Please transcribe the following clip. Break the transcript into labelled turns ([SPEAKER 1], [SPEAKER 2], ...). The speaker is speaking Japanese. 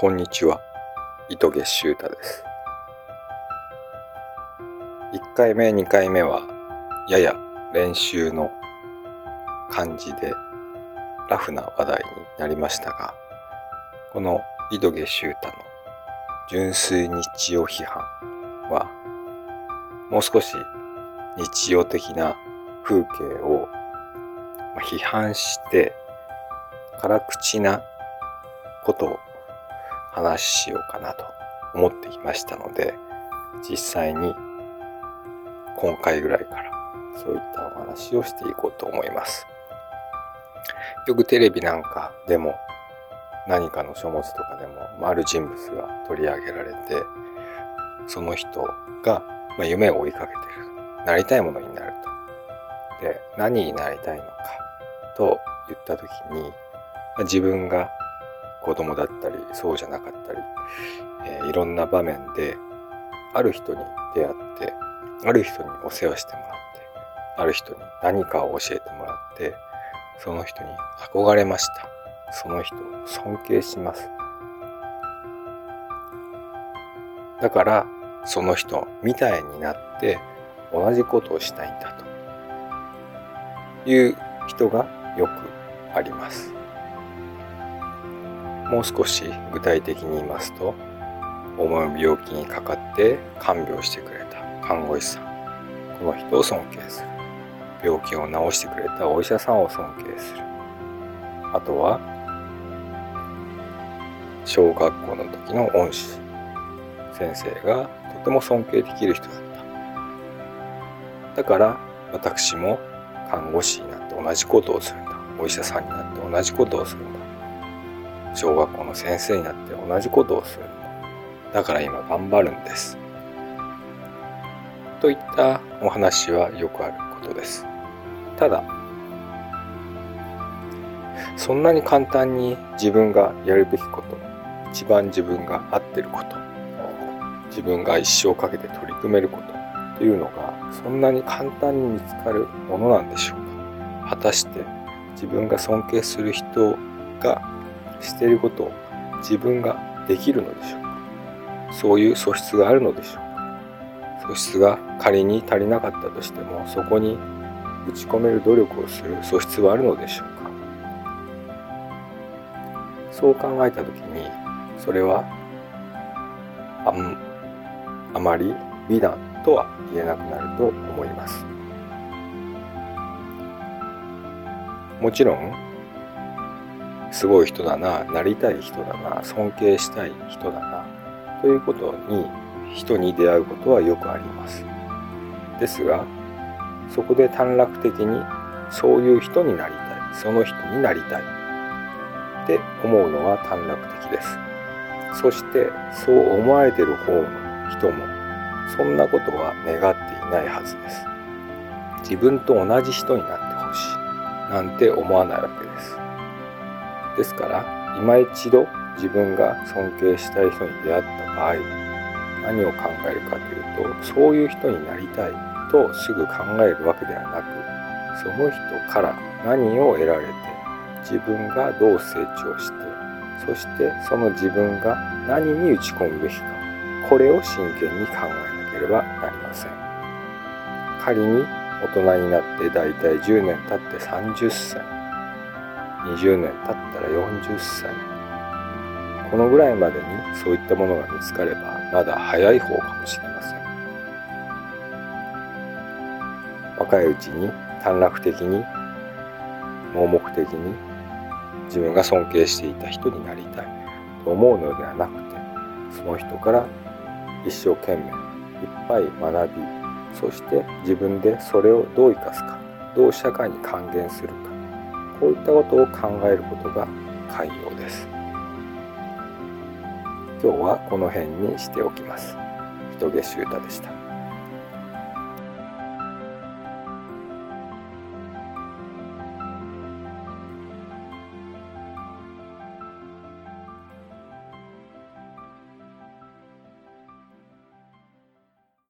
[SPEAKER 1] こんにちは。糸毛修太です。1回目2回目はやや練習の感じでラフな話題になりましたがこの糸毛修太の純粋日常批判はもう少し日常的な風景を批判して辛口なことを話しようかなと思っていましたので実際に今回ぐらいからそういったお話をしていこうと思います。よくテレビなんかでも何かの書物とかでもある人物が取り上げられてその人が夢を追いかけてる。なりたいものになると。で何になりたいのかと言った時に自分が子供だったりそうじゃなかったり、えー、いろんな場面である人に出会ってある人にお世話してもらってある人に何かを教えてもらってその人に憧れました。その人を尊敬します。だからその人みたいになって同じことをしたいんだという人がよくあります。もう少し具体的に言いますと重い病気にかかって看病してくれた看護師さん。この人を尊敬する。病気を治してくれたお医者さんを尊敬する。あとは小学校の時の恩師。先生がとても尊敬できる人だった。だから私も看護師になって同じことをするんだ。お医者さんになって同じことをするんだ。小学校の先生になって同じことをする。だから今頑張るんです。といったお話はよくあることです。ただそんなに簡単に自分がやるべきこと一番自分が合ってること自分が一生かけて取り組めることというのがそんなに簡単に見つかるものなんでしょうか。果たして自分が尊敬する人がしていることを自分ができるのでしょう。かそういう素質があるのでしょう。か素質が仮に足りなかったとしてもそこに打ち込める努力をする素質はあるのでしょうか。そう考えた時にそれはああまり美談とは言えなくなると思います。もちろんすごい人だななりたい人だな尊敬したい人だなということに人に出会うことはよくあります。ですがそこで短絡的にそういう人になりたいその人になりたい。って思うのは短絡的です。そしてそう思われてる方の人もそんなことは願っていないはずです。自分と同じ人になってほしいなんて思わないわけです。ですから今一度自分が尊敬したい人に出会った場合何を考えるかというとそういう人になりたいとすぐ考えるわけではなくその人から何を得られて自分がどう成長してそしてその自分が何に打ち込むべきかこれを真剣に考えなければなりません。仮に大人になってだいたい10年経って30歳20年経ったら40歳。このぐらいまでにそういったものが見つかればまだ早い方かもしれません。若いうちに短絡的に盲目的に自分が尊敬していた人になりたいと思うのではなくてその人から一生懸命いっぱい学びそして自分でそれをどう生かすかどう社会に還元するかこういったことを考えることが寛容です。今日はこの辺にしておきます。人下修太でした。